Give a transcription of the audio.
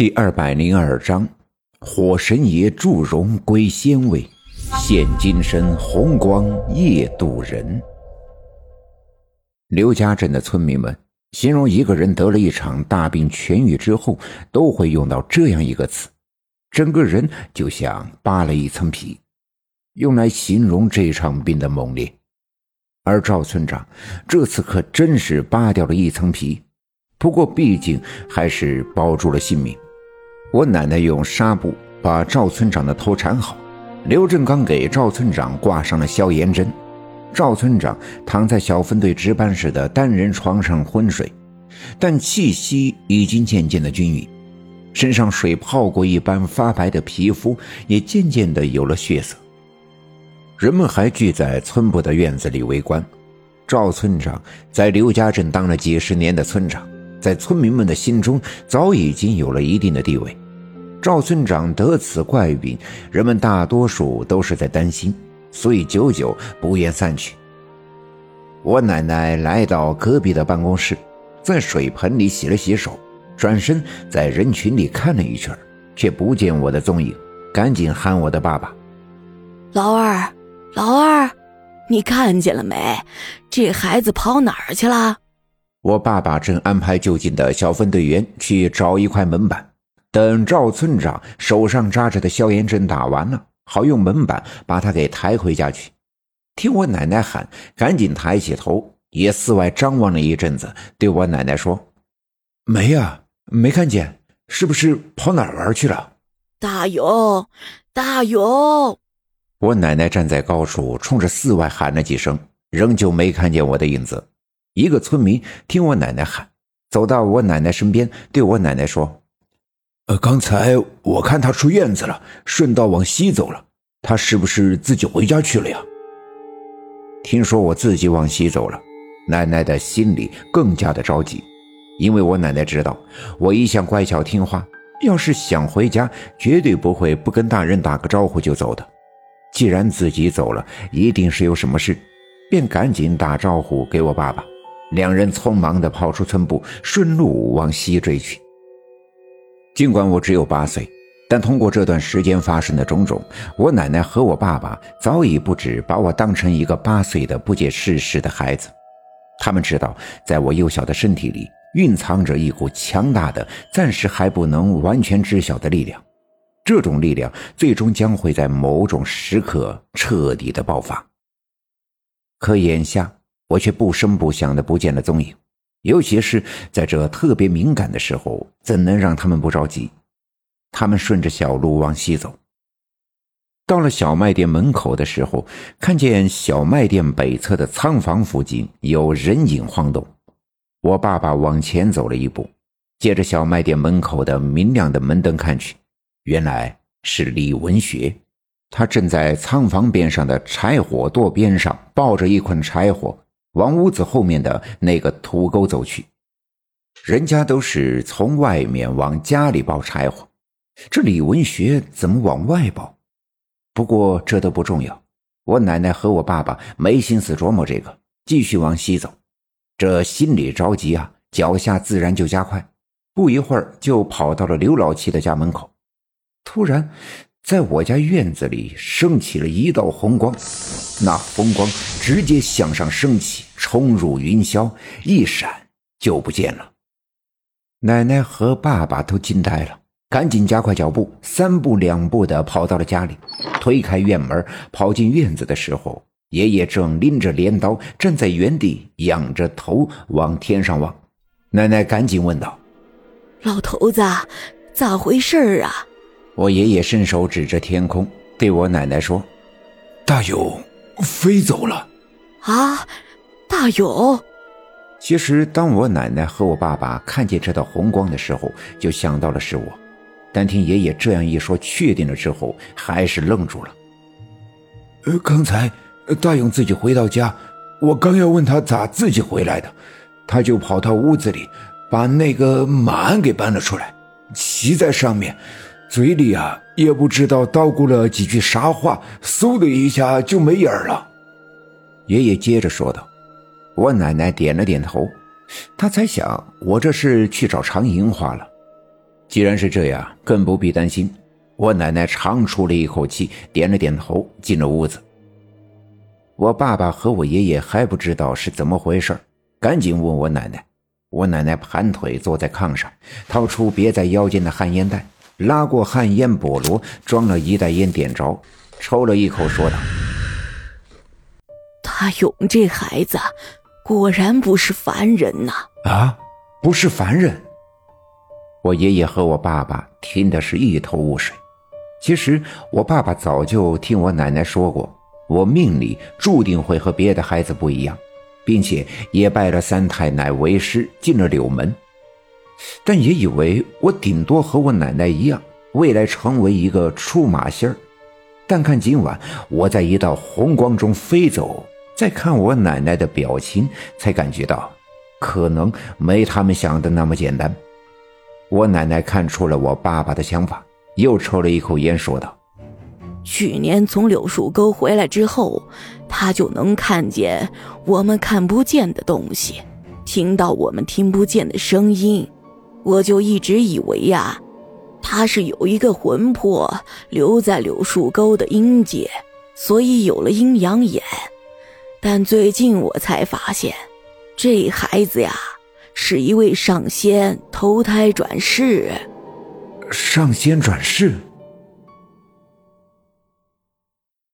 第二百零二章，火神爷祝融归仙位，现金身红光夜渡人。刘家镇的村民们形容一个人得了一场大病痊愈之后，都会用到这样一个词：整个人就像扒了一层皮，用来形容这场病的猛烈。而赵村长这次可真是扒掉了一层皮。不过，毕竟还是保住了性命。我奶奶用纱布把赵村长的头缠好，刘振刚给赵村长挂上了消炎针。赵村长躺在小分队值班室的单人床上昏睡，但气息已经渐渐的均匀，身上水泡过一般发白的皮肤也渐渐的有了血色。人们还聚在村部的院子里围观。赵村长在刘家镇当了几十年的村长。在村民们的心中，早已经有了一定的地位。赵村长得此怪病，人们大多数都是在担心，所以久久不愿散去。我奶奶来到隔壁的办公室，在水盆里洗了洗手，转身在人群里看了一圈，却不见我的踪影，赶紧喊我的爸爸：“老二，老二，你看见了没？这孩子跑哪儿去了？”我爸爸正安排就近的小分队员去找一块门板，等赵村长手上扎着的消炎针打完了，好用门板把他给抬回家去。听我奶奶喊，赶紧抬起头，也四外张望了一阵子，对我奶奶说：“没呀，没看见，是不是跑哪儿玩去了？”大勇，大勇！我奶奶站在高处，冲着四外喊了几声，仍旧没看见我的影子。一个村民听我奶奶喊，走到我奶奶身边，对我奶奶说：“呃，刚才我看他出院子了，顺道往西走了。他是不是自己回家去了呀？”听说我自己往西走了，奶奶的心里更加的着急，因为我奶奶知道我一向乖巧听话，要是想回家，绝对不会不跟大人打个招呼就走的。既然自己走了，一定是有什么事，便赶紧打招呼给我爸爸。两人匆忙地跑出村部，顺路往西追去。尽管我只有八岁，但通过这段时间发生的种种，我奶奶和我爸爸早已不止把我当成一个八岁的不解世事的孩子。他们知道，在我幼小的身体里蕴藏着一股强大的、暂时还不能完全知晓的力量，这种力量最终将会在某种时刻彻底的爆发。可眼下，我却不声不响的不见了踪影，尤其是在这特别敏感的时候，怎能让他们不着急？他们顺着小路往西走，到了小卖店门口的时候，看见小卖店北侧的仓房附近有人影晃动。我爸爸往前走了一步，借着小卖店门口的明亮的门灯看去，原来是李文学，他正在仓房边上的柴火垛边上抱着一捆柴火。往屋子后面的那个土沟走去，人家都是从外面往家里抱柴火，这李文学怎么往外抱？不过这都不重要，我奶奶和我爸爸没心思琢磨这个，继续往西走。这心里着急啊，脚下自然就加快，不一会儿就跑到了刘老七的家门口。突然。在我家院子里升起了一道红光，那红光直接向上升起，冲入云霄，一闪就不见了。奶奶和爸爸都惊呆了，赶紧加快脚步，三步两步的跑到了家里，推开院门，跑进院子的时候，爷爷正拎着镰刀站在原地，仰着头往天上望。奶奶赶紧问道：“老头子，咋回事儿啊？”我爷爷伸手指着天空，对我奶奶说：“大勇飞走了。”啊，大勇！其实，当我奶奶和我爸爸看见这道红光的时候，就想到了是我。但听爷爷这样一说，确定了之后，还是愣住了。呃，刚才大勇自己回到家，我刚要问他咋自己回来的，他就跑到屋子里，把那个马鞍给搬了出来，骑在上面。嘴里啊，也不知道叨咕了几句啥话，嗖的一下就没影儿了。爷爷接着说道：“我奶奶点了点头，她猜想我这是去找常银花了。既然是这样，更不必担心。我奶奶长出了一口气，点了点头，进了屋子。我爸爸和我爷爷还不知道是怎么回事赶紧问我奶奶。我奶奶盘腿坐在炕上，掏出别在腰间的旱烟袋，拉过旱烟笸箩，装了一袋烟，点着，抽了一口，说道：“大勇这孩子，果然不是凡人呐！啊，不是凡人。”我爷爷和我爸爸听的是一头雾水。其实我爸爸早就听我奶奶说过，我命里注定会和别的孩子不一样，并且也拜了三太奶为师，进了柳门。但也以为我顶多和我奶奶一样，未来成为一个出马仙儿。但看今晚我在一道红光中飞走，再看我奶奶的表情，才感觉到，可能没他们想的那么简单。我奶奶看出了我爸爸的想法。又抽了一口烟，说道：“去年从柳树沟回来之后，他就能看见我们看不见的东西，听到我们听不见的声音。我就一直以为呀，他是有一个魂魄留在柳树沟的阴界，所以有了阴阳眼。但最近我才发现，这孩子呀，是一位上仙投胎转世。”上仙转世。